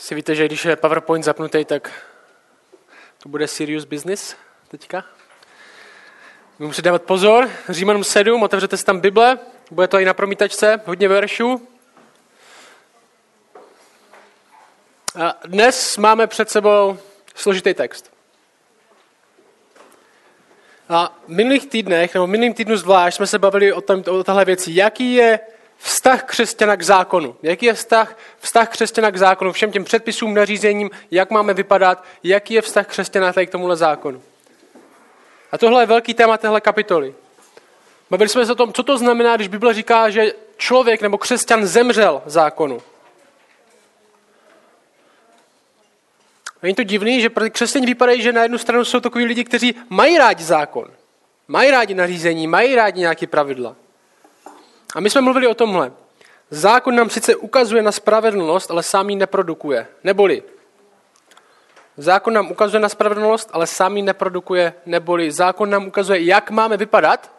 Si víte, že když je PowerPoint zapnutý, tak to bude serious business teďka. Musíte dávat pozor. Římanům 7, otevřete si tam Bible, bude to i na promítačce, hodně veršů. A dnes máme před sebou složitý text. A v minulých týdnech, nebo v minulým týdnu zvlášť, jsme se bavili o, tom, o téhle věci. Jaký je vztah křesťana k zákonu? Jaký je vztah, vztah křesťana k zákonu? Všem těm předpisům, nařízením, jak máme vypadat? Jaký je vztah křesťana tady k tomuhle zákonu? A tohle je velký téma téhle kapitoly. Bavili jsme se o tom, co to znamená, když Bible říká, že člověk nebo křesťan zemřel zákonu. Není to divný, že křesťané vypadají, že na jednu stranu jsou takový lidi, kteří mají rádi zákon, mají rádi nařízení, mají rádi nějaké pravidla. A my jsme mluvili o tomhle. Zákon nám sice ukazuje na spravedlnost, ale sám ji neprodukuje. Neboli, zákon nám ukazuje na spravedlnost, ale sám ji neprodukuje. Neboli, zákon nám ukazuje, jak máme vypadat,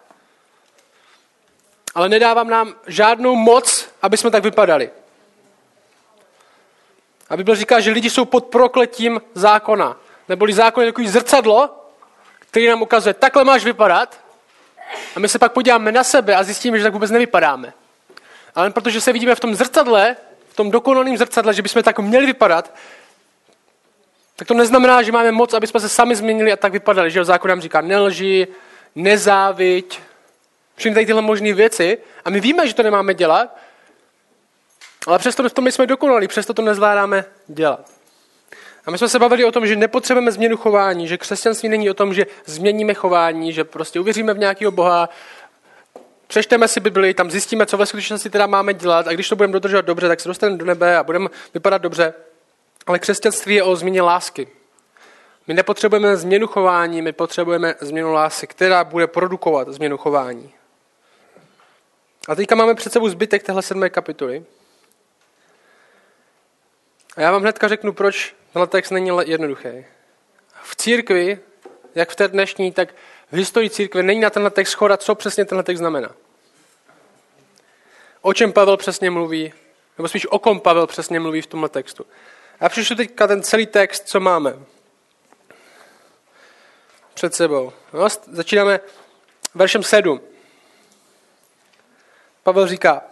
ale nedávám nám žádnou moc, aby jsme tak vypadali. A Bible říká, že lidi jsou pod prokletím zákona. Neboli zákon je takový zrcadlo, který nám ukazuje, takhle máš vypadat. A my se pak podíváme na sebe a zjistíme, že tak vůbec nevypadáme. Ale protože se vidíme v tom zrcadle, v tom dokonalém zrcadle, že bychom tak měli vypadat, tak to neznamená, že máme moc, aby jsme se sami změnili a tak vypadali. Že zákon nám říká nelži, nezáviď, všechny tady tyhle možné věci. A my víme, že to nemáme dělat, ale přesto v tom jsme dokonalí, přesto to nezvládáme dělat. A my jsme se bavili o tom, že nepotřebujeme změnu chování, že křesťanství není o tom, že změníme chování, že prostě uvěříme v nějakého Boha, přečteme si Bibli, tam zjistíme, co ve skutečnosti teda máme dělat a když to budeme dodržovat dobře, tak se dostaneme do nebe a budeme vypadat dobře. Ale křesťanství je o změně lásky. My nepotřebujeme změnu chování, my potřebujeme změnu lásky, která bude produkovat změnu chování. A teďka máme před sebou zbytek téhle sedmé kapitoly. A já vám hnedka řeknu, proč tenhle text není jednoduchý. V církvi, jak v té dnešní, tak v historii církve není na tenhle text schoda, co přesně tenhle text znamená. O čem Pavel přesně mluví, nebo spíš o kom Pavel přesně mluví v tomhle textu. A přišel teďka ten celý text, co máme před sebou. No, začínáme veršem 7. Pavel říká,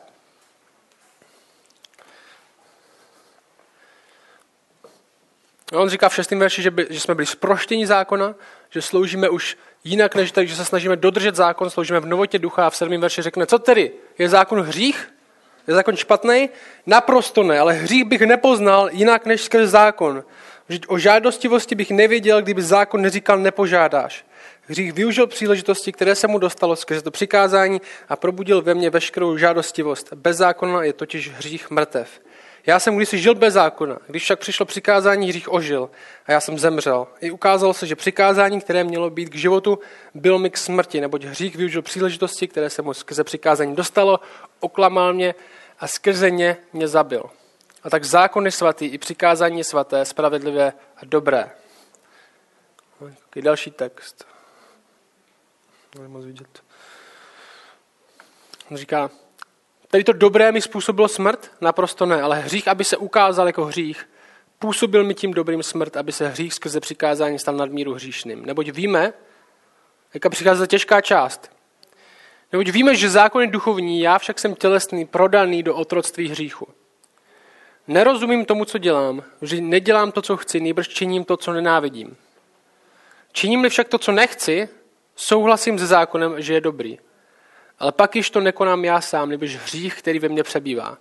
On říká v šestém verši, že, by, že jsme byli zproštěni zákona, že sloužíme už jinak než tak, že se snažíme dodržet zákon, sloužíme v novotě ducha a v sedmém verši řekne, co tedy? Je zákon hřích? Je zákon špatný? Naprosto ne, ale hřích bych nepoznal jinak než skrze zákon. Vždyť o žádostivosti bych nevěděl, kdyby zákon neříkal nepožádáš. Hřích využil příležitosti, které se mu dostalo skrze to přikázání a probudil ve mně veškerou žádostivost. Bez zákona je totiž hřích mrtev. Já jsem kdysi žil bez zákona, když však přišlo přikázání, hřích ožil a já jsem zemřel. I ukázalo se, že přikázání, které mělo být k životu, bylo mi k smrti, neboť hřích využil příležitosti, které se mu skrze přikázání dostalo, oklamal mě a skrze ně mě zabil. A tak zákon je svatý, i přikázání je svaté, spravedlivé a dobré. Jaký další text. Moc vidět. On říká, Tady to dobré mi způsobilo smrt? Naprosto ne, ale hřích, aby se ukázal jako hřích, působil mi tím dobrým smrt, aby se hřích skrze přikázání stal nadmíru hříšným. Neboť víme, jaká přichází těžká část. Neboť víme, že zákon je duchovní, já však jsem tělesný, prodaný do otroctví hříchu. Nerozumím tomu, co dělám, že nedělám to, co chci, nejbrž činím to, co nenávidím. Činím-li však to, co nechci, souhlasím se zákonem, že je dobrý. Ale pak již to nekonám já sám, nebož hřích, který ve mně přebývá.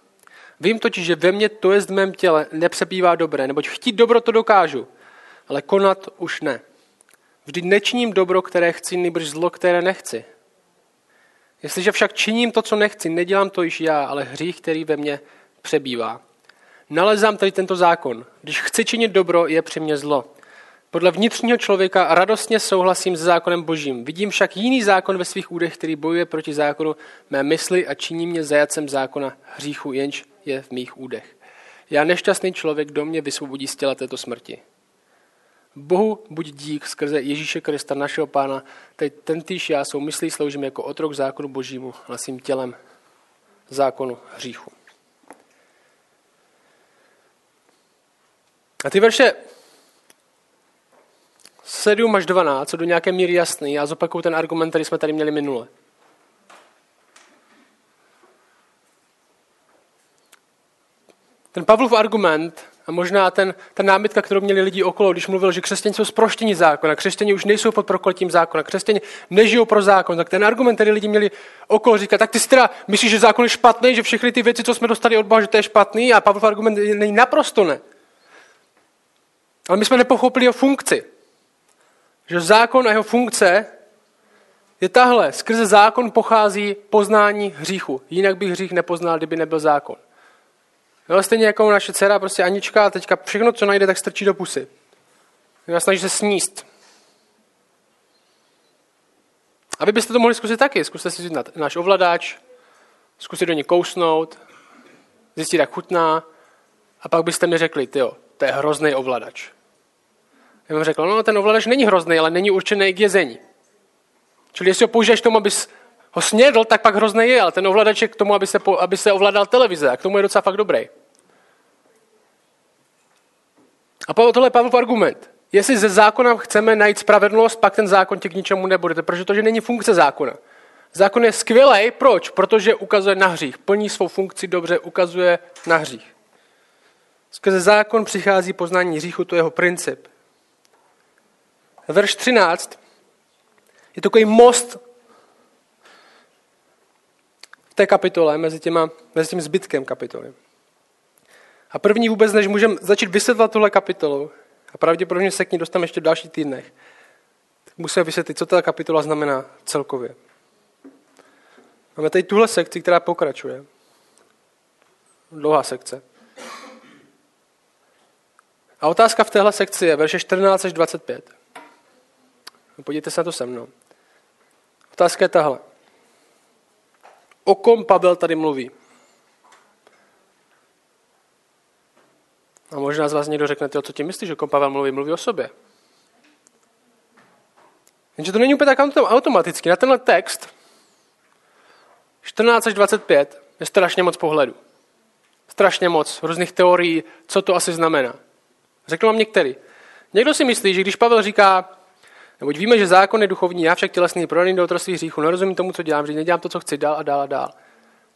Vím totiž, že ve mně, to je v mém těle, nepřebývá dobré, neboť chtít dobro to dokážu, ale konat už ne. Vždyť nečiním dobro, které chci, nebož zlo, které nechci. Jestliže však činím to, co nechci, nedělám to již já, ale hřích, který ve mně přebývá. Nalezám tady tento zákon. Když chci činit dobro, je při mně zlo. Podle vnitřního člověka radostně souhlasím s zákonem božím. Vidím však jiný zákon ve svých údech, který bojuje proti zákonu mé mysli a činí mě zajacem zákona hříchu, jenž je v mých údech. Já nešťastný člověk, do mě vysvobodí z těla této smrti. Bohu buď dík skrze Ježíše Krista, našeho pána, teď tentýž já svou myslí sloužím jako otrok zákonu božímu, ale svým tělem zákonu hříchu. A ty verše 7 až 12 jsou do nějaké míry jasný. Já zopakuju ten argument, který jsme tady měli minule. Ten Pavlov argument a možná ten, ta námitka, kterou měli lidi okolo, když mluvil, že křesťané jsou zproštění zákona, křesťané už nejsou pod prokletím zákona, křesťané nežijou pro zákon, tak ten argument, který lidi měli okolo, říká, tak ty si teda myslíš, že zákon je špatný, že všechny ty věci, co jsme dostali od Boha, že to je špatný a Pavlov argument není naprosto ne. Ale my jsme nepochopili jeho funkci. Že zákon a jeho funkce je tahle. Skrze zákon pochází poznání hříchu. Jinak bych hřích nepoznal, kdyby nebyl zákon. No, stejně jako naše dcera, prostě Anička, teďka všechno, co najde, tak strčí do pusy. A snaží se sníst. A vy byste to mohli zkusit taky. Zkuste si vzít náš ovladač, zkusit do něj kousnout, zjistit, jak chutná, a pak byste mi řekli, jo, to je hrozný ovladač. Já vám řekl, no ten ovladač není hrozný, ale není určený k jezení. Čili jestli ho použiješ tomu, abys ho snědl, tak pak hrozný je, ale ten ovladač je k tomu, aby se, aby se ovládal televize a k tomu je docela fakt dobrý. A tohle je Pavlov argument. Jestli ze zákona chceme najít spravedlnost, pak ten zákon tě k ničemu nebude, protože to, že není funkce zákona. Zákon je skvělý, proč? Protože ukazuje na hřích. Plní svou funkci dobře, ukazuje na hřích. Skrze zákon přichází poznání hříchu, to je jeho princip. Verš 13 je takový most v té kapitole mezi, těma, mezi tím zbytkem kapitoly. A první vůbec, než můžeme začít vysvětlovat tuhle kapitolu, a pravděpodobně se k ní dostaneme ještě v dalších týdnech, tak musíme vysvětlit, co ta kapitola znamená celkově. Máme tady tuhle sekci, která pokračuje. Dlouhá sekce. A otázka v téhle sekci je verše 14 až 25. No, podívejte se na to se mnou. Otázka je tahle. O kom Pavel tady mluví? A možná z vás někdo řekne, co tím myslíš, že kom Pavel mluví? Mluví o sobě. Jenže to není úplně tak automaticky. Na tenhle text 14 až 25 je strašně moc pohledu. Strašně moc různých teorií, co to asi znamená. Řeknu vám některý. Někdo si myslí, že když Pavel říká, Neboť víme, že zákon je duchovní, já však tělesný, prodaný do otroství hříchu, nerozumím tomu, co dělám, že nedělám to, co chci, dál a dál a dál.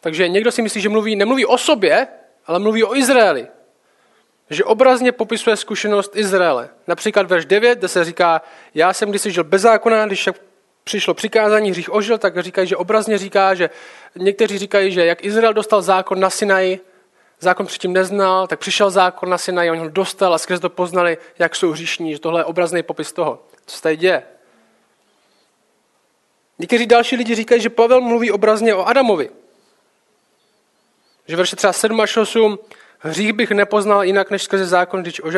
Takže někdo si myslí, že mluví, nemluví o sobě, ale mluví o Izraeli. Že obrazně popisuje zkušenost Izraele. Například verš 9, kde se říká, já jsem kdysi žil bez zákona, když přišlo přikázání, hřích ožil, tak říkají, že obrazně říká, že někteří říkají, že jak Izrael dostal zákon na Sinaji, zákon předtím neznal, tak přišel zákon na Sinaji, on ho dostal a skrze to poznali, jak jsou hříšní, že tohle je obrazný popis toho. Co se tady děje? Někteří další lidi říkají, že Pavel mluví obrazně o Adamovi. Že verše třeba 7 až 8, hřích bych nepoznal jinak než skrze zákon, když o,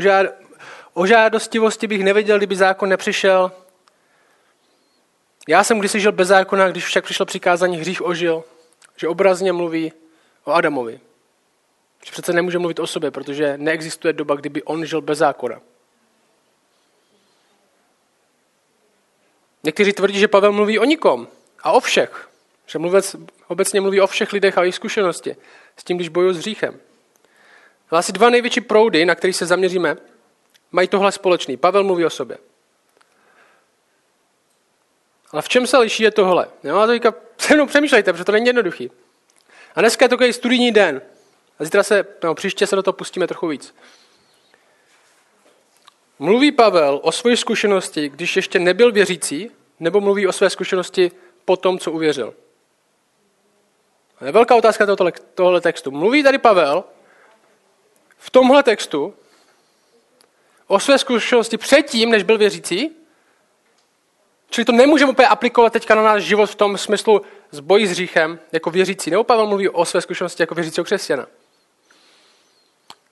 žád, o žádostivosti bych nevěděl, kdyby zákon nepřišel. Já jsem kdysi žil bez zákona, když však přišlo přikázání, hřích ožil. Že obrazně mluví o Adamovi. Že přece nemůže mluvit o sobě, protože neexistuje doba, kdyby on žil bez zákona. Někteří tvrdí, že Pavel mluví o nikom a o všech. Že mluvec obecně mluví o všech lidech a jejich zkušenosti s tím, když bojují s hříchem. Ale asi dva největší proudy, na které se zaměříme, mají tohle společný. Pavel mluví o sobě. Ale v čem se liší je tohle? Jo, a teďka se mnou přemýšlejte, protože to není jednoduchý. A dneska je takový studijní den. A zítra se, no, příště se do toho pustíme trochu víc. Mluví Pavel o své zkušenosti, když ještě nebyl věřící, nebo mluví o své zkušenosti po tom, co uvěřil? Je velká otázka tohoto, textu. Mluví tady Pavel v tomhle textu o své zkušenosti předtím, než byl věřící, Čili to nemůžeme úplně aplikovat teďka na náš život v tom smyslu s bojí s hříchem jako věřící. Nebo Pavel mluví o své zkušenosti jako věřícího křesťana.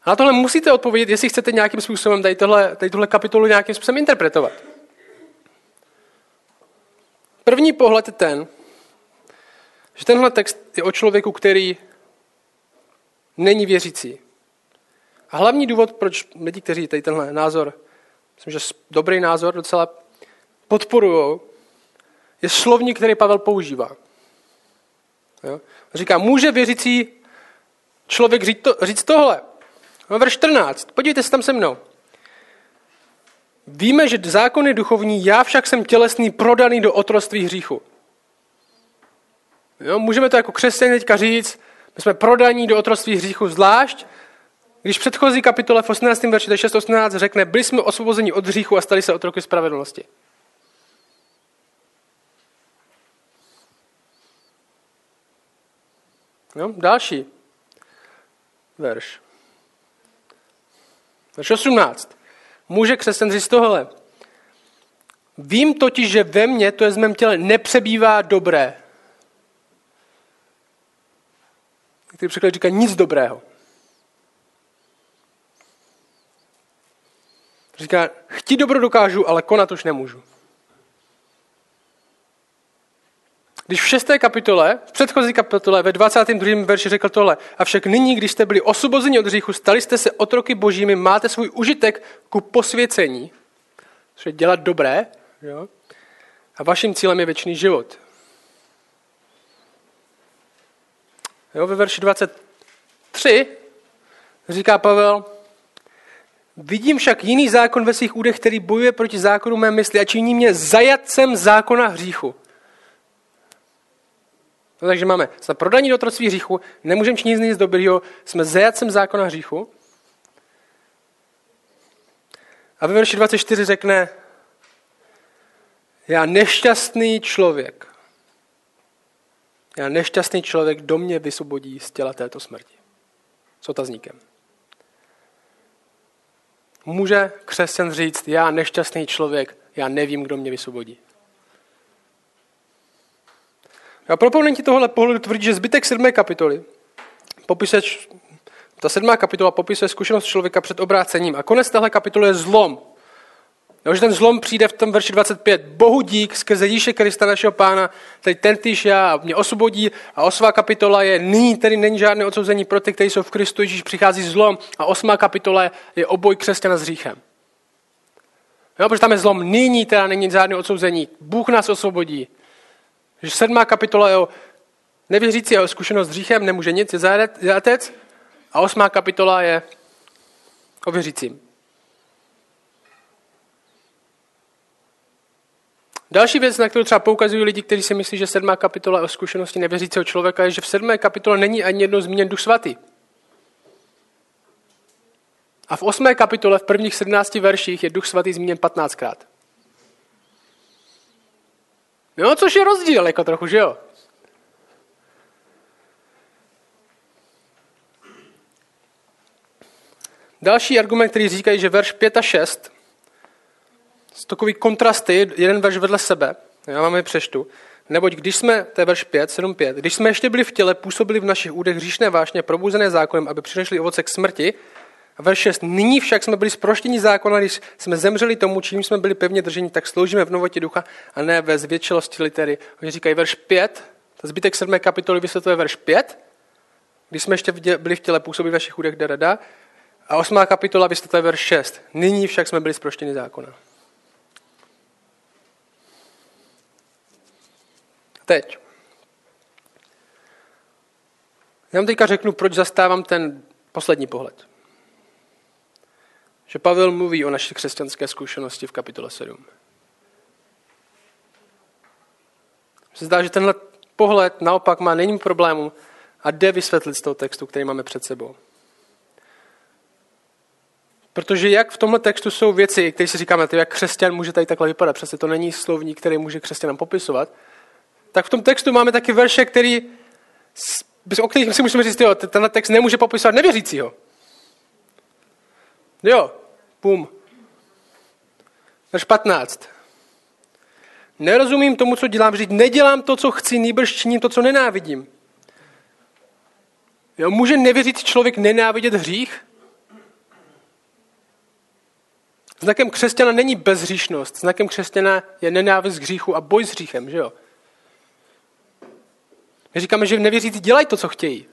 Na tohle musíte odpovědět, jestli chcete nějakým způsobem tady, tohle, tady tuhle kapitolu nějakým způsobem interpretovat. První pohled je ten, že tenhle text je o člověku, který není věřící. A hlavní důvod, proč lidi, kteří tady tenhle názor, myslím, že dobrý názor docela podporují, je slovník, který Pavel používá. Jo? Říká, může věřící člověk říct, to, říct tohle. No, verš 14. Podívejte se tam se mnou. Víme, že zákon je duchovní, já však jsem tělesný, prodaný do otroství hříchu. Jo, můžeme to jako křesťané teďka říct, my jsme prodaní do otroství hříchu zvlášť, když v předchozí kapitole v 18. verši 6.18 řekne, byli jsme osvobozeni od hříchu a stali se otroky spravedlnosti. Jo, další verš. Verš 18. Může křesťan říct tohle. Vím totiž, že ve mně, to je z mém těle, nepřebývá dobré. Který překlad říká nic dobrého. Říká, chtít dobro dokážu, ale konat už nemůžu. Když v šesté kapitole, v předchozí kapitole, ve 22. verši řekl tohle, avšak nyní, když jste byli osvobozeni od hříchu, stali jste se otroky božími, máte svůj užitek ku posvěcení, což je dělat dobré, jo? a vaším cílem je věčný život. Jo, ve verši 23 říká Pavel, vidím však jiný zákon ve svých údech, který bojuje proti zákonu mé mysli a činí mě zajatcem zákona hříchu. No, takže máme, jsme prodaní do otroctví hříchu, nemůžeme činit nic dobrýho, jsme zajatcem zákona hříchu. A ve verši 24 řekne, já nešťastný člověk, já nešťastný člověk do mě vysvobodí z těla této smrti. S otazníkem. Může křesťan říct, já nešťastný člověk, já nevím, kdo mě vysvobodí. A proponenti tohle pohledu tvrdí, že zbytek sedmé kapitoly popisuje, ta sedmá kapitola popisuje zkušenost člověka před obrácením a konec téhle kapitoly je zlom. Jo, že ten zlom přijde v tom verši 25. Bohu dík skrze Ježíše Krista našeho pána, tady ten týž já mě osvobodí a osmá kapitola je nyní tedy není žádné odsouzení pro ty, kteří jsou v Kristu Ježíš, přichází zlom a osmá kapitola je oboj křesťana s hříchem. Jo, protože tam je zlom, nyní teda není žádné odsouzení. Bůh nás osvobodí. Že sedmá kapitola je o nevěřící a o zkušenost s hříchem, nemůže nic, je zátec. A osmá kapitola je o věřícím. Další věc, na kterou třeba poukazují lidi, kteří si myslí, že sedmá kapitola je o zkušenosti nevěřícího člověka, je, že v sedmé kapitole není ani jedno zmíněn duch svatý. A v osmé kapitole, v prvních 17 verších, je duch svatý zmíněn 15krát. No, což je rozdíl, jako trochu, že jo? Další argument, který říkají, že verš 5 a 6 jsou takový kontrasty, jeden verš vedle sebe. Já vám je přeštu. Neboť když jsme, to je verš 5, 7, 5, když jsme ještě byli v těle, působili v našich údech hříšné vášně, probuzené zákonem, aby přišli ovoce k smrti, verš 6. Nyní však jsme byli zproštěni zákona, když jsme zemřeli tomu, čím jsme byli pevně drženi, tak sloužíme v novotě ducha a ne ve zvětšilosti litery. Oni říkají verš 5, to zbytek 7. kapitoly vysvětluje verš 5, když jsme ještě byli v těle působit vašich chudech darada. A 8. kapitola vysvětluje verš 6. Nyní však jsme byli zproštěni zákona. Teď. Já vám teďka řeknu, proč zastávám ten poslední pohled že Pavel mluví o naší křesťanské zkušenosti v kapitole 7. Se zdá, že tenhle pohled naopak má není problému a jde vysvětlit z toho textu, který máme před sebou. Protože jak v tomhle textu jsou věci, které si říkáme, to jak křesťan může tady takhle vypadat, přece to není slovník, který může křesťanám popisovat, tak v tom textu máme taky verše, který, o kterých si musíme říct, jo, tenhle text nemůže popisovat nevěřícího. Jo, Pum. Verš 15. Nerozumím tomu, co dělám, říct, nedělám to, co chci, nýbrž činím to, co nenávidím. Jo, může nevěřit člověk nenávidět hřích? Znakem křesťana není bezhříšnost. Znakem křesťana je nenávist k hříchu a boj s hříchem, že jo? My říkáme, že nevěřící dělají to, co chtějí.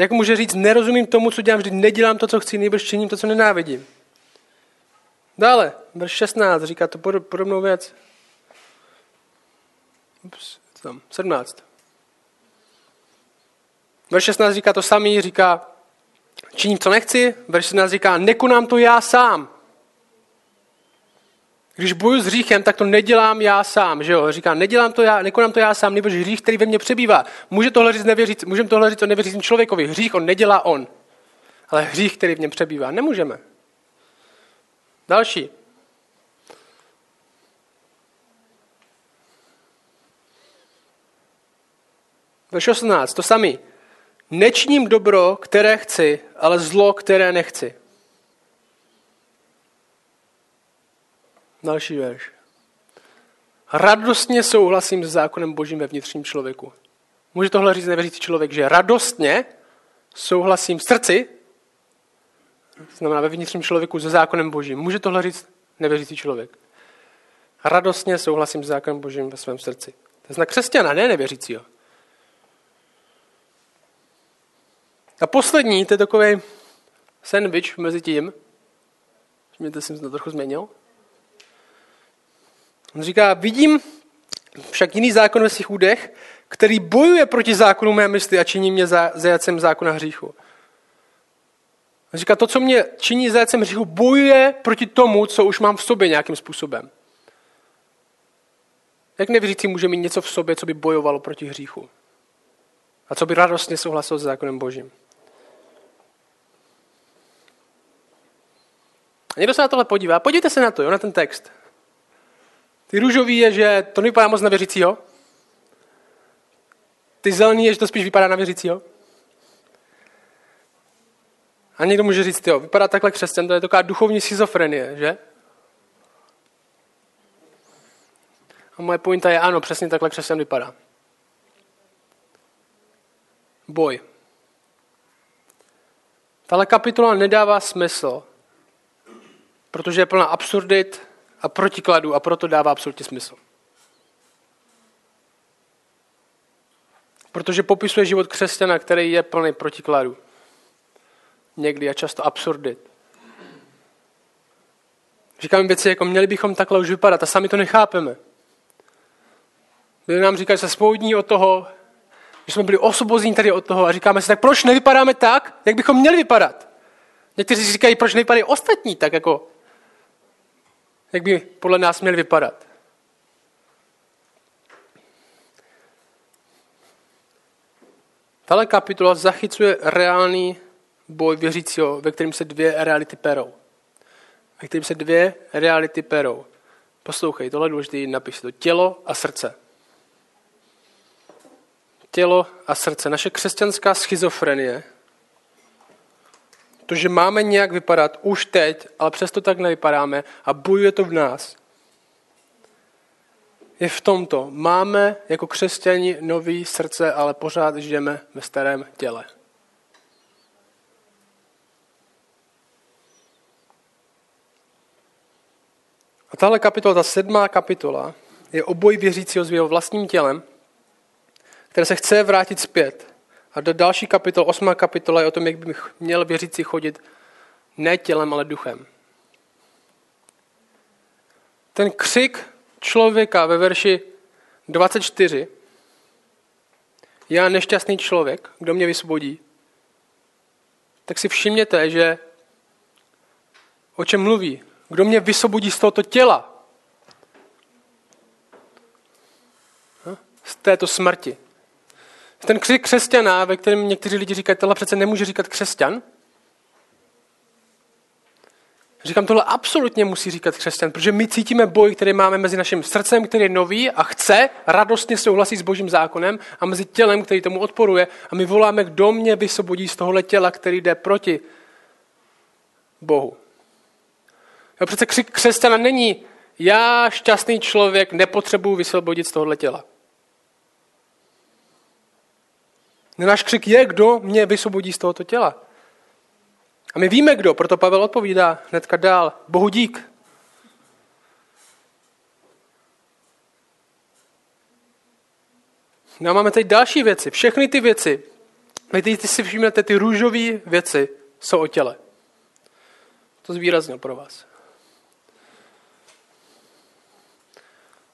Jak může říct, nerozumím tomu, co dělám, vždy nedělám to, co chci, nejbrž činím to, co nenávidím. Dále, verš 16 říká to podobnou věc. Ups, tam, 17. Verš 16 říká to samý, říká, činím, co nechci. Verš 17 říká, nekonám to já sám. Když boju s hříchem, tak to nedělám já sám. Že jo? Říká, nedělám to já, nekonám to já sám, nebo hřích, který ve mně přebývá. Může tohle říct nevěříc, můžeme tohle říct o nevěřícím člověkovi. Hřích on nedělá on. Ale hřích, který v něm přebývá, nemůžeme. Další. Verš 18, to samý. Nečním dobro, které chci, ale zlo, které nechci. Další verš. Radostně souhlasím s zákonem božím ve vnitřním člověku. Může tohle říct nevěřící člověk, že radostně souhlasím v srdci, znamená ve vnitřním člověku se zákonem božím. Může tohle říct nevěřící člověk. Radostně souhlasím s zákonem božím ve svém srdci. To je znak křesťana, ne nevěřícího. A poslední, to je takový sandwich mezi tím. Všimněte, jsem se to trochu změnil. On říká, vidím však jiný zákon ve svých údech, který bojuje proti zákonu mé mysli a činí mě zajacem zákona hříchu. On říká, to, co mě činí zajacem hříchu, bojuje proti tomu, co už mám v sobě nějakým způsobem. Jak nevěřící může mít něco v sobě, co by bojovalo proti hříchu? A co by radostně souhlasil s zákonem Božím? A někdo se na tohle podívá. Podívejte se na to, jo, na ten text. Ty růžový je, že to nevypadá moc na věřícího. Ty zelený je, že to spíš vypadá na věřícího. A někdo může říct, jo, vypadá takhle křesťan, to je taková duchovní schizofrenie, že? A moje pointa je, ano, přesně takhle křesťan vypadá. Boj. Tahle kapitola nedává smysl, protože je plná absurdit a protikladů a proto dává absolutně smysl. Protože popisuje život křesťana, který je plný protikladů. Někdy a často absurdit. Říkáme věci, jako měli bychom takhle už vypadat a sami to nechápeme. Byli nám říkat, že se spoudní od toho, že jsme byli osvobození tady od toho a říkáme si, tak proč nevypadáme tak, jak bychom měli vypadat? Někteří říkají, proč nevypadají ostatní tak, jako jak by podle nás měl vypadat. Tahle kapitola zachycuje reálný boj věřícího, ve kterém se dvě reality perou. Ve kterém se dvě reality perou. Poslouchej, tohle je důležité napis. To tělo a srdce. Tělo a srdce. Naše křesťanská schizofrenie to, že máme nějak vypadat už teď, ale přesto tak nevypadáme a bojuje to v nás, je v tomto. Máme jako křesťani nový srdce, ale pořád žijeme ve starém těle. A tahle kapitola, ta sedmá kapitola, je oboj věřícího s jeho vlastním tělem, které se chce vrátit zpět. A do další kapitol, osmá kapitola je o tom, jak bych měl věřící chodit ne tělem, ale duchem. Ten křik člověka ve verši 24, já nešťastný člověk, kdo mě vysvobodí, tak si všimněte, že o čem mluví. Kdo mě vysvobodí z tohoto těla? Z této smrti. Ten křik křesťana, ve kterém někteří lidi říkají, tohle přece nemůže říkat křesťan. Říkám, tohle absolutně musí říkat křesťan, protože my cítíme boj, který máme mezi naším srdcem, který je nový a chce radostně souhlasit s božím zákonem a mezi tělem, který tomu odporuje. A my voláme, kdo mě vysvobodí z tohohle těla, který jde proti Bohu. Jo, přece křik křesťana není, já šťastný člověk nepotřebuji vysvobodit z tohohle těla. Náš křik je, kdo mě vysvobodí z tohoto těla. A my víme kdo, proto Pavel odpovídá hnedka dál. Bohu dík. No a máme tady další věci. Všechny ty věci, vy teď si všimnete, ty růžové věci jsou o těle. To zvýraznil pro vás.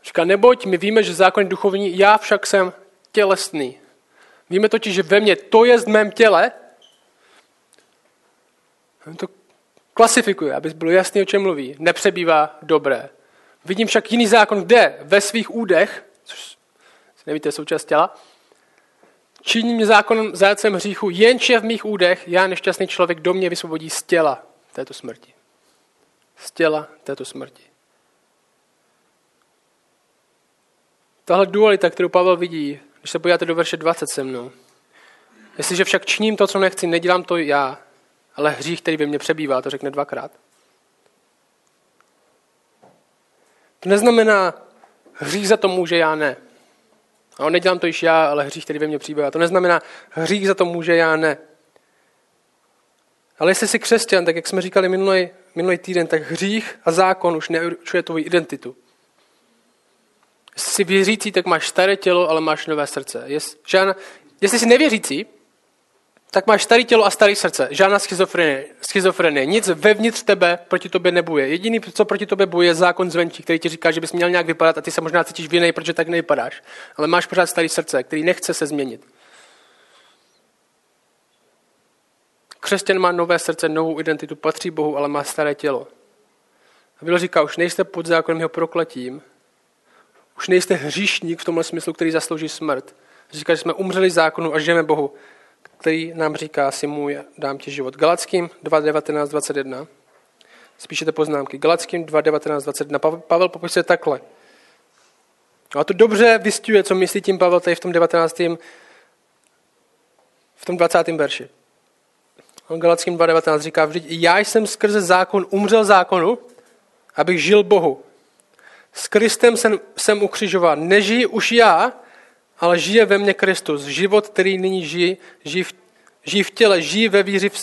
Říká, neboť my víme, že zákon je duchovní, já však jsem tělesný. Víme totiž, že ve mně, to je v mém těle, On to klasifikuje, aby bylo jasný, o čem mluví. Nepřebývá dobré. Vidím však jiný zákon, kde? Ve svých údech, což nevíte, součást těla, činí mě zákonem zájecem hříchu, jenže v mých údech já, nešťastný člověk, do mě vysvobodí z těla této smrti. Z těla této smrti. Tahle dualita, kterou Pavel vidí, když se podíváte do verše 20 se mnou. Jestliže však činím to, co nechci, nedělám to já, ale hřích, který ve mně přebývá, to řekne dvakrát. To neznamená, hřích za to může, já ne. A nedělám to již já, ale hřích, který ve mně přibývá. To neznamená, hřích za to může, já ne. Ale jestli jsi křesťan, tak jak jsme říkali minulý, minulý týden, tak hřích a zákon už neurčuje tvoji identitu. Jsi věřící, tak máš staré tělo, ale máš nové srdce. Jest, jestli jsi nevěřící, tak máš staré tělo a staré srdce. Žádná schizofrenie, schizofrenie. Nic vevnitř tebe proti tobě nebuje. Jediný, co proti tobě buje, je zákon zvenčí, který ti říká, že bys měl nějak vypadat a ty se možná cítíš vinej, protože tak nevypadáš. Ale máš pořád staré srdce, který nechce se změnit. Křesťan má nové srdce, novou identitu, patří Bohu, ale má staré tělo. A Bible říká, už nejste pod zákonem jeho prokletím, už nejste hříšník v tomhle smyslu, který zaslouží smrt. Říká, že jsme umřeli zákonu a žijeme Bohu který nám říká si můj, dám ti život. Galackým 2, 19, 21. Spíšete poznámky. Galackým 2, 19, 21. Pavel popisuje takhle. A to dobře vystihuje, co myslí tím Pavel tady v tom 19. v tom 20. verši. On Galackým 2.19 říká, vždyť já jsem skrze zákon umřel zákonu, abych žil Bohu. S Kristem jsem, jsem ukřižován. Nežijí už já, ale žije ve mně Kristus. Život, který nyní žijí, žijí v, v těle, žijí ve víři. V...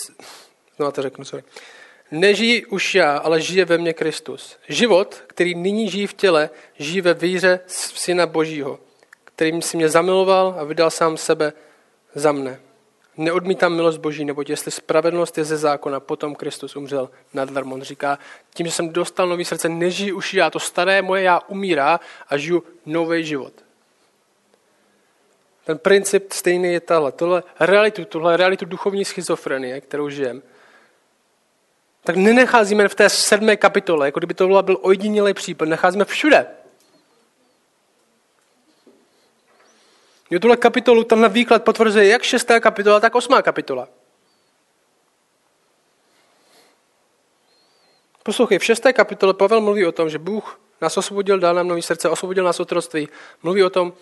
No, to řeknu, sorry. Nežijí už já, ale žije ve mně Kristus. Život, který nyní žijí v těle, žijí ve víře Syna Božího, kterým si mě zamiloval a vydal sám sebe za mne. Neodmítám milost Boží, neboť jestli spravedlnost je ze zákona, potom Kristus umřel nadlarmo. On říká, tím, že jsem dostal nový srdce, nežijí už já, to staré moje já umírá a žiju nový život. Ten princip stejný je tahle. Tohle realitu, tohle realitu duchovní schizofrenie, kterou žijeme, tak nenecházíme v té sedmé kapitole, jako kdyby to byl ojedinělý případ, nacházíme všude. Jo, tuhle kapitolu, na výklad potvrzuje jak šestá kapitola, tak osmá kapitola. Poslouchej, v šesté kapitole Pavel mluví o tom, že Bůh nás osvobodil, dal nám nový srdce, osvobodil nás od otroctví. Mluví o tom,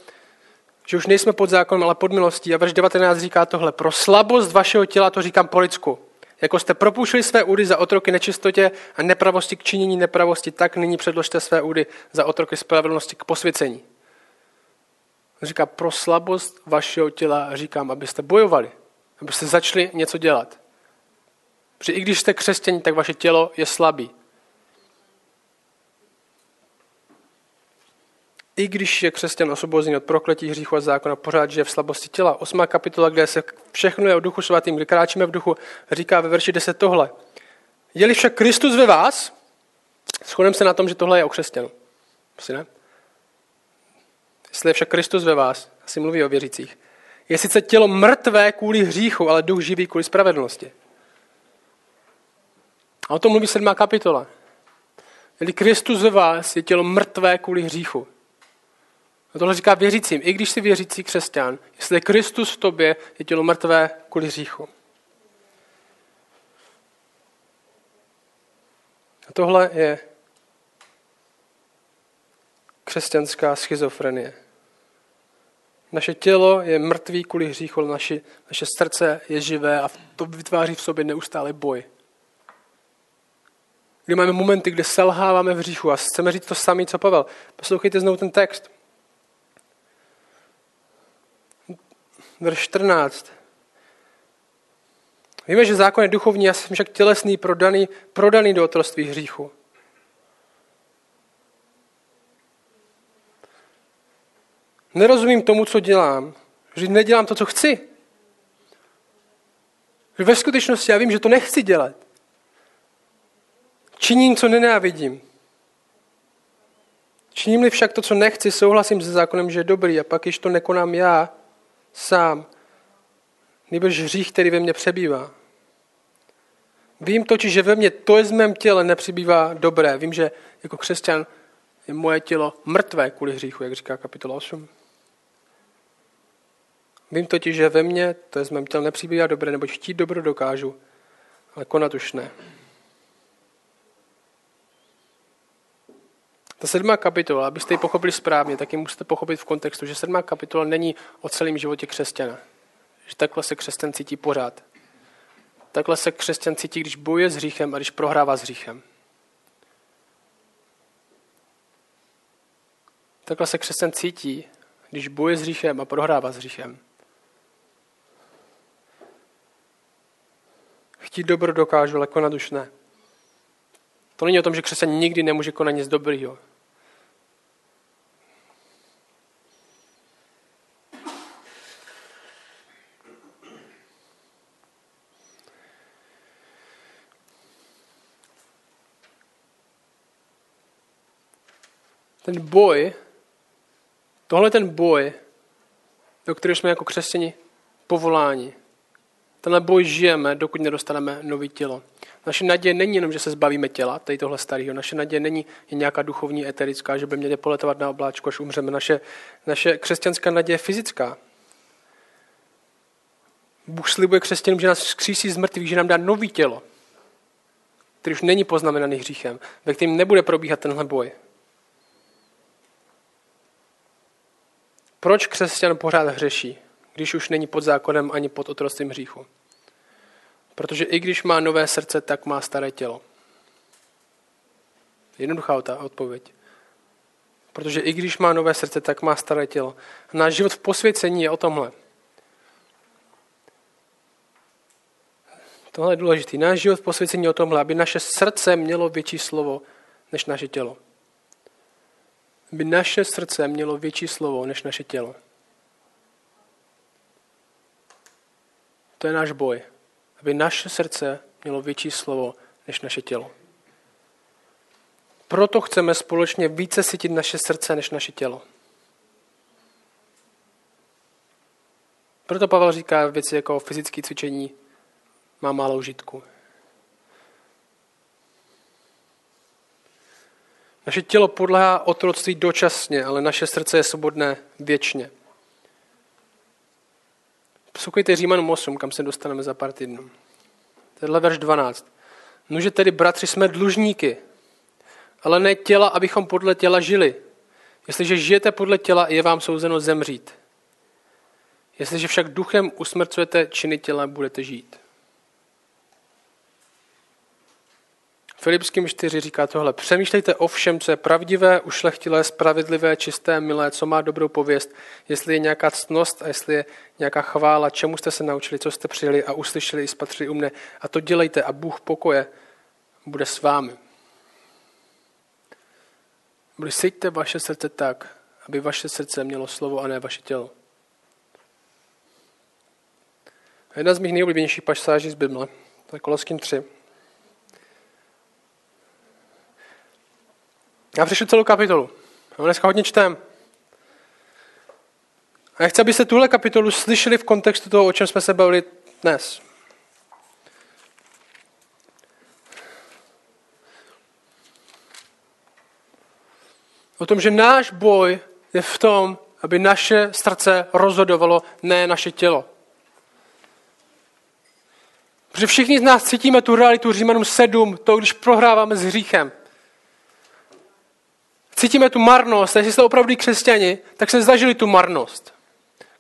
že už nejsme pod zákonem, ale pod milostí. A verš 19 říká tohle. Pro slabost vašeho těla to říkám po lidsku. Jako jste propůjšili své údy za otroky nečistotě a nepravosti k činění nepravosti, tak nyní předložte své údy za otroky spravedlnosti k posvěcení. Říká, pro slabost vašeho těla říkám, abyste bojovali, abyste začali něco dělat. Protože i když jste křesťaní, tak vaše tělo je slabý. i když je křesťan osvobozený od prokletí hříchu a zákona, pořád žije v slabosti těla. Osmá kapitola, kde se všechno je o duchu svatým, kdy kráčíme v duchu, říká ve verši 10 tohle. Je-li však Kristus ve vás, shodneme se na tom, že tohle je o křesťanu. Asi ne? Jestli je však Kristus ve vás, asi mluví o věřících, je sice tělo mrtvé kvůli hříchu, ale duch živý kvůli spravedlnosti. A o tom mluví sedmá kapitola. Je Kristus ve vás, je tělo mrtvé kvůli hříchu. A tohle říká věřícím. I když jsi věřící křesťan, jestli je Kristus v tobě, je tělo mrtvé kvůli hříchu. A tohle je křesťanská schizofrenie. Naše tělo je mrtvý kvůli hříchu, ale naše, naše srdce je živé a to vytváří v sobě neustále boj. Kdy máme momenty, kde selháváme v hříchu a chceme říct to samé, co Pavel. Poslouchejte znovu ten text. verš 14. Víme, že zákon je duchovní, já jsem však tělesný, prodaný, prodaný do otroství hříchu. Nerozumím tomu, co dělám. Že nedělám to, co chci. Že ve skutečnosti já vím, že to nechci dělat. Činím, co nenávidím. Činím-li však to, co nechci, souhlasím se zákonem, že je dobrý a pak, když to nekonám já, sám, nejbrž hřích, který ve mně přebývá. Vím totiž, že ve mně to je z mém těle nepřibývá dobré. Vím, že jako křesťan je moje tělo mrtvé kvůli hříchu, jak říká kapitola 8. Vím totiž, že ve mně to je z mém těle nepřibývá dobré, neboť chtít dobro dokážu, ale konat už ne. Ta sedmá kapitola, abyste ji pochopili správně, tak ji musíte pochopit v kontextu, že sedmá kapitola není o celém životě křesťana. Že takhle se křesťan cítí pořád. Takhle se křesťan cítí, když bojuje s hříchem a když prohrává s hříchem. Takhle se křesťan cítí, když bojuje s hříchem a prohrává s hříchem. Chtít dobro dokážu, ale konat už ne. To není o tom, že křesťan nikdy nemůže konat nic dobrýho. ten boj, tohle ten boj, do kterého jsme jako křesťani povoláni. Tenhle boj žijeme, dokud nedostaneme nový tělo. Naše naděje není jenom, že se zbavíme těla, tady tohle starého. Naše naděje není je nějaká duchovní, eterická, že by měli poletovat na obláčku, až umřeme. Naše, naše křesťanská naděje je fyzická. Bůh slibuje křesťanům, že nás skřísí z mrtvých, že nám dá nový tělo, který už není poznamenaný hříchem, ve kterém nebude probíhat tenhle boj. Proč křesťan pořád hřeší, když už není pod zákonem ani pod otrostvím hříchu? Protože i když má nové srdce, tak má staré tělo. Jednoduchá ta odpověď. Protože i když má nové srdce, tak má staré tělo. Náš život v posvěcení je o tomhle. Tohle je důležité. Náš život v posvěcení je o tomhle, aby naše srdce mělo větší slovo než naše tělo by naše srdce mělo větší slovo než naše tělo. To je náš boj. Aby naše srdce mělo větší slovo než naše tělo. Proto chceme společně více cítit naše srdce než naše tělo. Proto Pavel říká věci jako fyzické cvičení má málo užitku. Naše tělo podléhá otroctví dočasně, ale naše srdce je svobodné věčně. Poslouchejte Římanům 8, kam se dostaneme za pár týdnů. Tenhle verš 12. Nože tedy, bratři, jsme dlužníky, ale ne těla, abychom podle těla žili. Jestliže žijete podle těla, je vám souzeno zemřít. Jestliže však duchem usmrcujete činy těla, budete žít. Filipským 4 říká tohle. Přemýšlejte o všem, co je pravdivé, ušlechtilé, spravedlivé, čisté, milé, co má dobrou pověst, jestli je nějaká ctnost a jestli je nějaká chvála, čemu jste se naučili, co jste přijeli a uslyšeli i spatřili u mne. A to dělejte a Bůh pokoje bude s vámi. Sejte vaše srdce tak, aby vaše srdce mělo slovo a ne vaše tělo. A jedna z mých nejoblíbenějších pasáží z Bible, to je Koloským 3, Já přešel celou kapitolu. A dneska hodně čtem. A já chci, abyste tuhle kapitolu slyšeli v kontextu toho, o čem jsme se bavili dnes. O tom, že náš boj je v tom, aby naše srdce rozhodovalo, ne naše tělo. Protože všichni z nás cítíme tu realitu Římanům 7, to, když prohráváme s hříchem. Cítíme tu marnost, jestli jste opravdu křesťani, tak se zažili tu marnost,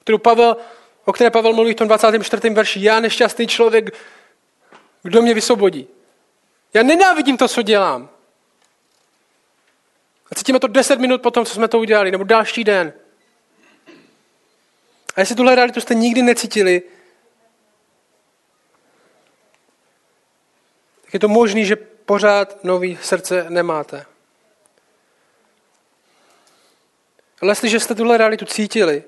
kterou Pavel, o které Pavel mluví v tom 24. verši. Já nešťastný člověk, kdo mě vysvobodí. Já nenávidím to, co dělám. A cítíme to 10 minut po tom, co jsme to udělali, nebo další den. A jestli tuhle realitu jste nikdy necítili, tak je to možné, že pořád nový srdce nemáte. Ale jestliže jste tuhle realitu cítili,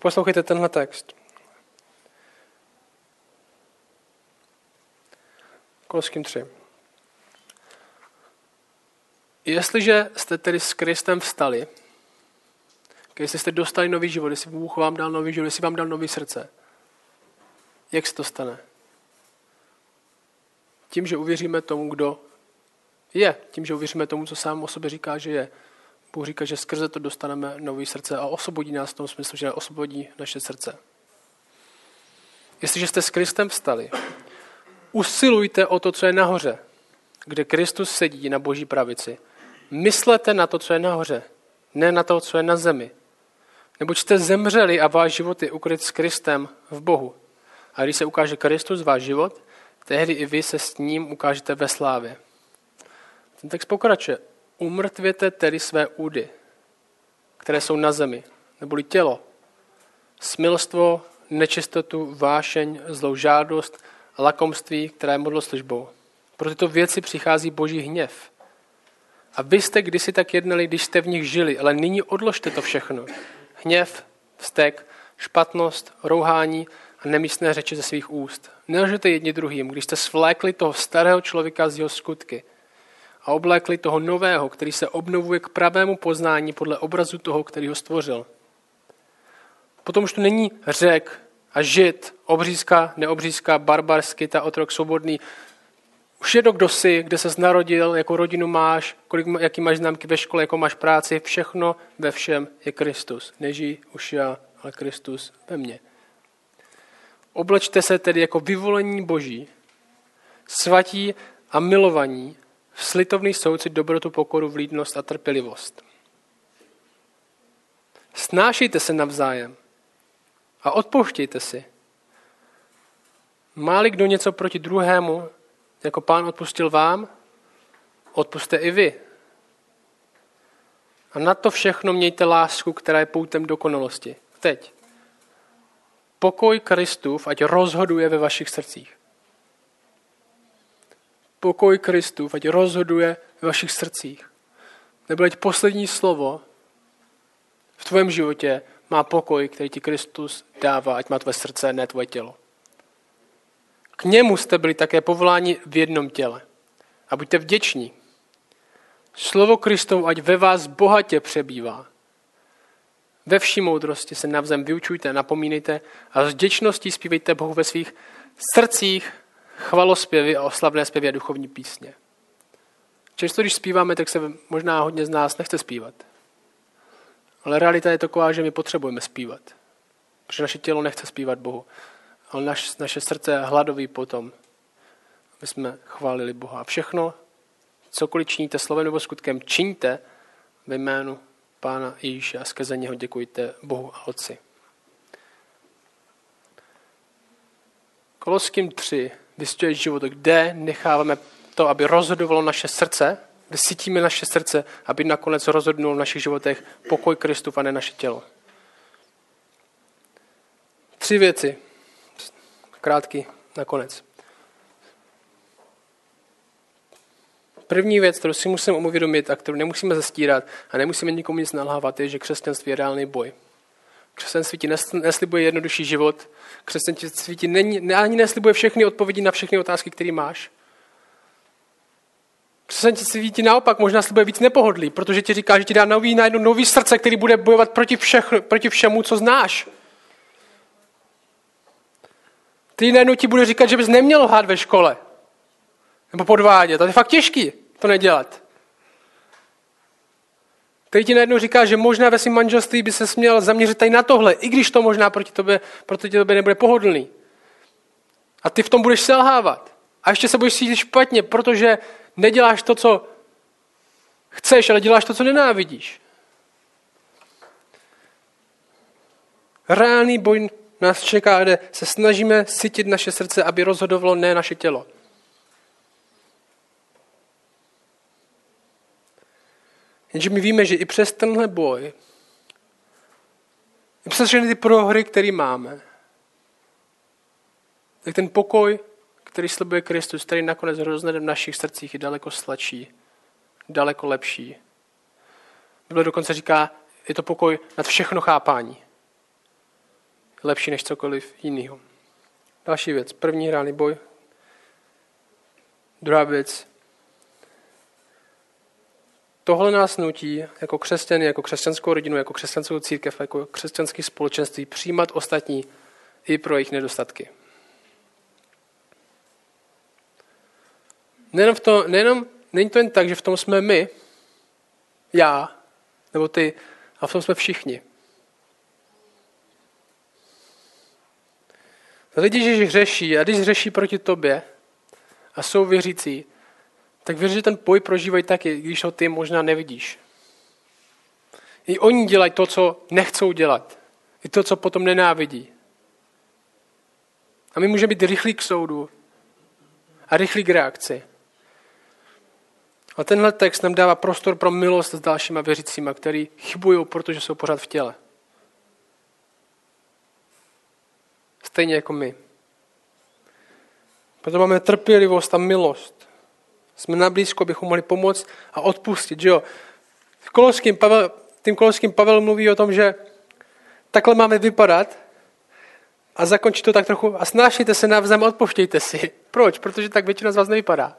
poslouchejte tenhle text. Koloským 3. Jestliže jste tedy s Kristem vstali, jestli jste dostali nový život, jestli Bůh vám dal nový život, jestli vám dal nový srdce, jak se to stane? Tím, že uvěříme tomu, kdo je. Tím, že uvěříme tomu, co sám o sobě říká, že je. Bůh říká, že skrze to dostaneme nový srdce a osvobodí nás v tom smyslu, že osvobodí naše srdce. Jestliže jste s Kristem vstali, usilujte o to, co je nahoře, kde Kristus sedí na boží pravici. Myslete na to, co je nahoře, ne na to, co je na zemi. Neboť jste zemřeli a váš život je ukryt s Kristem v Bohu. A když se ukáže Kristus, váš život, tehdy i vy se s ním ukážete ve slávě. Ten text pokračuje. Umrtvěte tedy své údy, které jsou na zemi, neboli tělo, smilstvo, nečistotu, vášeň, zlou žádost, lakomství, která je modloslužbou. Pro tyto věci přichází boží hněv. A vy jste kdysi tak jednali, když jste v nich žili, ale nyní odložte to všechno. Hněv, vztek, špatnost, rouhání a nemístné řeči ze svých úst. Nelžete jedni druhým, když jste svlékli toho starého člověka z jeho skutky a oblékli toho nového, který se obnovuje k pravému poznání podle obrazu toho, který ho stvořil. Potom už to není řek a žid, obřízka, neobřízka, barbarský, ta otrok svobodný. Už je to, kdo jsi, kde se narodil, jakou rodinu máš, kolik, jaký máš známky ve škole, jakou máš práci, všechno ve všem je Kristus. Nežij už já, ale Kristus ve mně. Oblečte se tedy jako vyvolení boží, svatí a milovaní, slitovný soucit, dobrotu, pokoru, vlídnost a trpělivost. Snášejte se navzájem a odpouštějte si. Máli kdo něco proti druhému, jako pán odpustil vám, odpuste i vy. A na to všechno mějte lásku, která je poutem dokonalosti. Teď. Pokoj Kristův, ať rozhoduje ve vašich srdcích. Pokoj Kristův, ať rozhoduje ve vašich srdcích. Nebo ať poslední slovo v tvém životě má pokoj, který ti Kristus dává, ať má tvoje srdce, ne tvoje tělo. K němu jste byli také povoláni v jednom těle. A buďte vděční. Slovo Kristov, ať ve vás bohatě přebývá. Ve vší moudrosti se navzem vyučujte, napomínejte a s vděčností zpívejte Bohu ve svých srdcích chvalospěvy a oslavné zpěvy a duchovní písně. Často, když zpíváme, tak se možná hodně z nás nechce zpívat. Ale realita je taková, že my potřebujeme zpívat. Protože naše tělo nechce zpívat Bohu. Ale naš, naše srdce je hladový potom, aby jsme chválili Boha. A všechno, cokoliv činíte slovem nebo skutkem, čiňte ve jménu Pána Ježíše a skrze něho děkujte Bohu a Otci. Koloským 3 vystuje život, kde necháváme to, aby rozhodovalo naše srdce, kde cítíme naše srdce, aby nakonec rozhodnul v našich životech pokoj Kristův a ne naše tělo. Tři věci. Krátký nakonec. První věc, kterou si musíme uvědomit a kterou nemusíme zastírat a nemusíme nikomu nic nalhávat, je, že křesťanství je reálný boj. Křesťanství ti neslibuje jednodušší život. Křesťanství ti není, ani neslibuje všechny odpovědi na všechny otázky, které máš. Křesťanství ti naopak možná slibuje víc nepohodlí, protože ti říká, že ti dá nový, najednou nový srdce, který bude bojovat proti, všech, proti všemu, co znáš. Ty najednou ti bude říkat, že bys neměl lhát ve škole. Nebo podvádět. To je fakt těžký to nedělat. Který ti najednou říká, že možná ve svém manželství by se směl zaměřit tady na tohle, i když to možná proti tobě, proti tobě nebude pohodlný. A ty v tom budeš selhávat. A ještě se budeš cítit špatně, protože neděláš to, co chceš, ale děláš to, co nenávidíš. Reálný boj nás čeká, kde se snažíme sytit naše srdce, aby rozhodovalo ne naše tělo. Jenže my víme, že i přes tenhle boj, i přes všechny ty prohry, které máme, tak ten pokoj, který slibuje Kristus, který nakonec roznede v našich srdcích, je daleko sladší, daleko lepší. Bible dokonce říká, je to pokoj nad všechno chápání. Lepší než cokoliv jiného. Další věc. První hráný boj. Druhá věc. Tohle nás nutí jako křesťany, jako křesťanskou rodinu, jako křesťanskou církev, jako křesťanské společenství přijímat ostatní i pro jejich nedostatky. Nejenom, v tom, nejenom, není to jen tak, že v tom jsme my, já, nebo ty, a v tom jsme všichni. Lidi, když hřeší, a když hřeší proti tobě a jsou věřící, tak věř, že ten boj prožívají taky, když ho ty možná nevidíš. I oni dělají to, co nechcou dělat. I to, co potom nenávidí. A my můžeme být rychlí k soudu a rychlí k reakci. A tenhle text nám dává prostor pro milost s dalšíma věřícíma, který chybují, protože jsou pořád v těle. Stejně jako my. Proto máme trpělivost a milost. Jsme na blízko, abychom mohli pomoct a odpustit. Že jo? Koloským Pavel, tím Koloským Pavel mluví o tom, že takhle máme vypadat a zakončit to tak trochu a snášejte se navzájem a odpoštějte si. Proč? Protože tak většina z vás nevypadá.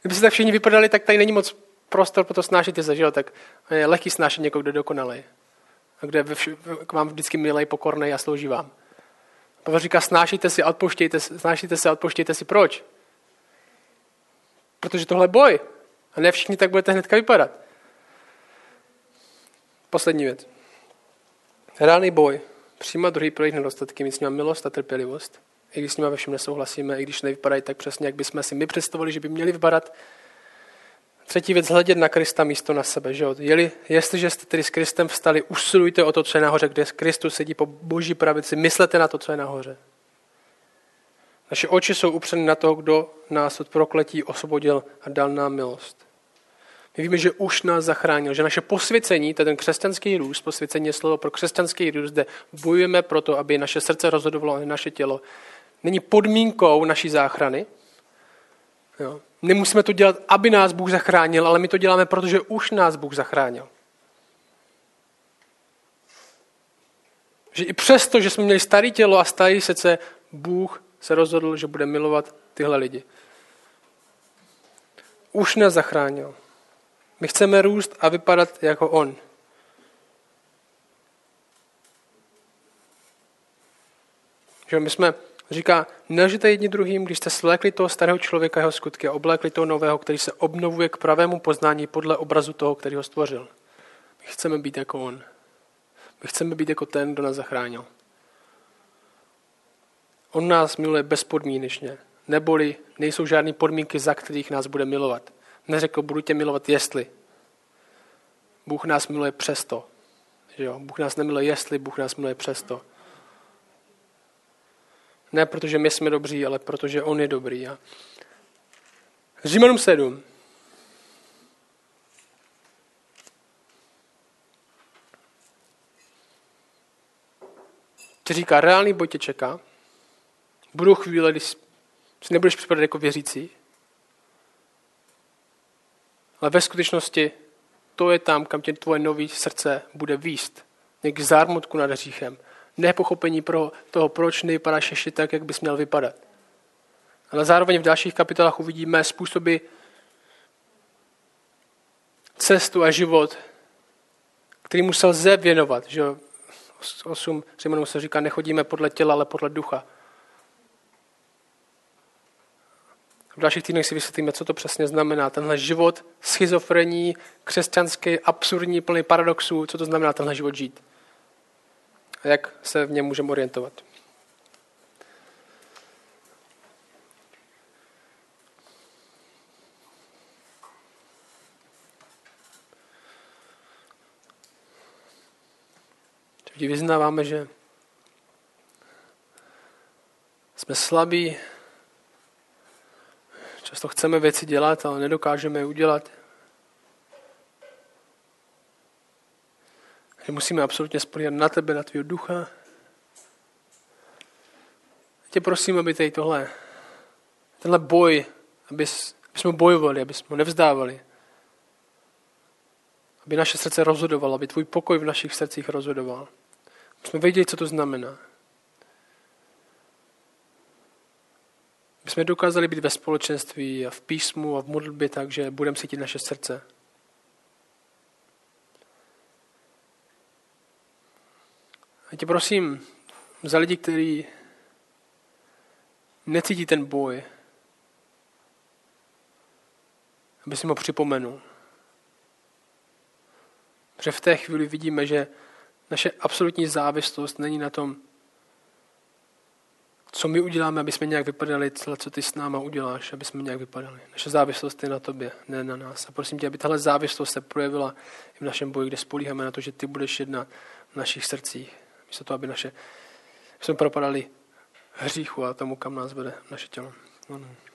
Kdyby se tak všichni vypadali, tak tady není moc prostor pro to snášet se, že jo? Tak je lehký snášet někoho, kdo je dokonalý. A kdo je k vám vždycky milej, pokorný a slouží vám. Pavel říká, snášejte si a odpoštějte, snášejte se a odpoštějte si. Proč? Protože tohle je boj. A ne všichni tak budete hnedka vypadat. Poslední věc. Reálný boj. Přijímat druhý pro jejich nedostatky, mít s nimi milost a trpělivost. I když s nimi ve všem nesouhlasíme, i když nevypadají tak přesně, jak bychom si my představovali, že by měli vypadat. Třetí věc, hledět na Krista místo na sebe. Že? Jeli, jestliže jste tedy s Kristem vstali, usilujte o to, co je nahoře, kde Kristus sedí po boží pravici. Myslete na to, co je nahoře. Naše oči jsou upřeny na to, kdo nás od prokletí osvobodil a dal nám milost. My víme, že už nás zachránil, že naše posvěcení, to je ten křesťanský růst, posvěcení je slovo pro křesťanský růst, kde bojujeme proto, aby naše srdce rozhodovalo a naše tělo, není podmínkou naší záchrany. Jo. Nemusíme to dělat, aby nás Bůh zachránil, ale my to děláme, protože už nás Bůh zachránil. Že i přesto, že jsme měli staré tělo a staré srdce, Bůh se rozhodl, že bude milovat tyhle lidi. Už nás zachránil. My chceme růst a vypadat jako On. Že my jsme, říká, nelžete jedni druhým, když jste svlékli toho starého člověka jeho skutky a oblékli toho nového, který se obnovuje k pravému poznání podle obrazu toho, který ho stvořil. My chceme být jako On. My chceme být jako ten, kdo nás zachránil. On nás miluje bezpodmínečně, neboli nejsou žádné podmínky, za kterých nás bude milovat. Neřekl, budu tě milovat, jestli. Bůh nás miluje přesto. Že jo? Bůh nás nemiluje, jestli, Bůh nás miluje přesto. Ne protože my jsme dobří, ale protože On je dobrý. A Římanům 7. Ty říká, reálný boj tě čeká. Budou chvíle, kdy si nebudeš připadat jako věřící, ale ve skutečnosti to je tam, kam tě tvoje nový srdce bude výst. Někdy zármutku nad hříchem. Nepochopení pro toho, proč nevypadáš ještě tak, jak bys měl vypadat. Ale zároveň v dalších kapitolách uvidíme způsoby cestu a život, který musel lze věnovat. Že 8 Římanů se říká, nechodíme podle těla, ale podle ducha. V dalších týdnech si vysvětlíme, co to přesně znamená. Tenhle život schizofrení, křesťanský, absurdní, plný paradoxů, co to znamená tenhle život žít. A jak se v něm můžeme orientovat. Vždy vyznáváme, že jsme slabí, Často chceme věci dělat, ale nedokážeme je udělat. Že musíme absolutně spolíhat na tebe, na tvýho ducha. Tě prosím, aby tady tohle, tenhle boj, aby, aby jsme bojovali, aby jsme nevzdávali. Aby naše srdce rozhodovalo, aby tvůj pokoj v našich srdcích rozhodoval. Aby jsme věděli, co to znamená. My jsme dokázali být ve společenství a v písmu a v modlitbě tak, že budeme cítit naše srdce. A tě prosím za lidi, kteří necítí ten boj, aby si ho připomenul. Protože v té chvíli vidíme, že naše absolutní závislost není na tom, co my uděláme, aby jsme nějak vypadali, celé, co ty s náma uděláš, aby jsme nějak vypadali. Naše závislost je na tobě, ne na nás. A prosím tě, aby tahle závislost se projevila i v našem boji, kde spolíháme na to, že ty budeš jednat v našich srdcích. Místo toho, aby naše, jsme propadali hříchu a tomu, kam nás vede naše tělo. Amen.